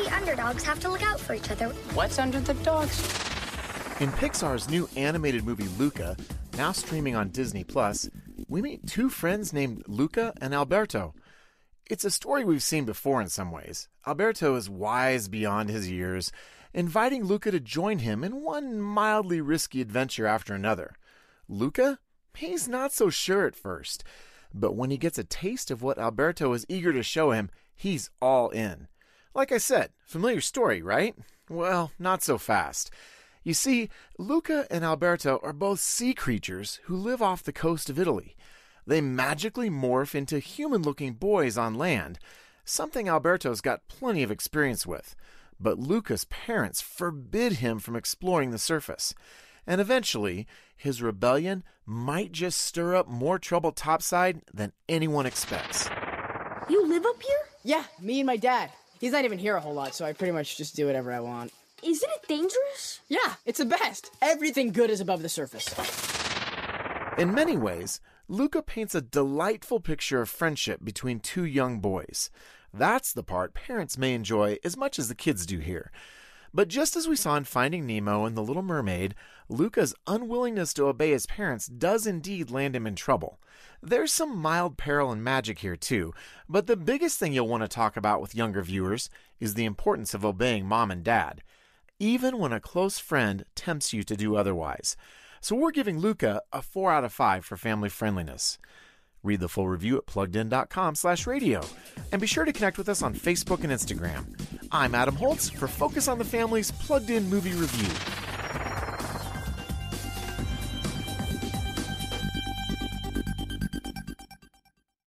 we underdogs have to look out for each other. What's under the dogs? In Pixar's new animated movie Luca, now streaming on Disney Plus, we meet two friends named Luca and Alberto. It's a story we've seen before in some ways. Alberto is wise beyond his years, inviting Luca to join him in one mildly risky adventure after another. Luca? He's not so sure at first, but when he gets a taste of what Alberto is eager to show him, he's all in. Like I said, familiar story, right? Well, not so fast. You see, Luca and Alberto are both sea creatures who live off the coast of Italy. They magically morph into human looking boys on land, something Alberto's got plenty of experience with. But Luca's parents forbid him from exploring the surface. And eventually, his rebellion might just stir up more trouble topside than anyone expects. You live up here? Yeah, me and my dad. He's not even here a whole lot, so I pretty much just do whatever I want. Isn't it dangerous? Yeah, it's the best. Everything good is above the surface. In many ways, Luca paints a delightful picture of friendship between two young boys. That's the part parents may enjoy as much as the kids do here. But just as we saw in Finding Nemo and The Little Mermaid, Luca's unwillingness to obey his parents does indeed land him in trouble. There's some mild peril and magic here too, but the biggest thing you'll want to talk about with younger viewers is the importance of obeying mom and dad, even when a close friend tempts you to do otherwise. So we're giving Luca a 4 out of 5 for family friendliness. Read the full review at pluggedin.com slash radio. And be sure to connect with us on Facebook and Instagram. I'm Adam Holz for Focus on the Family's Plugged In Movie Review.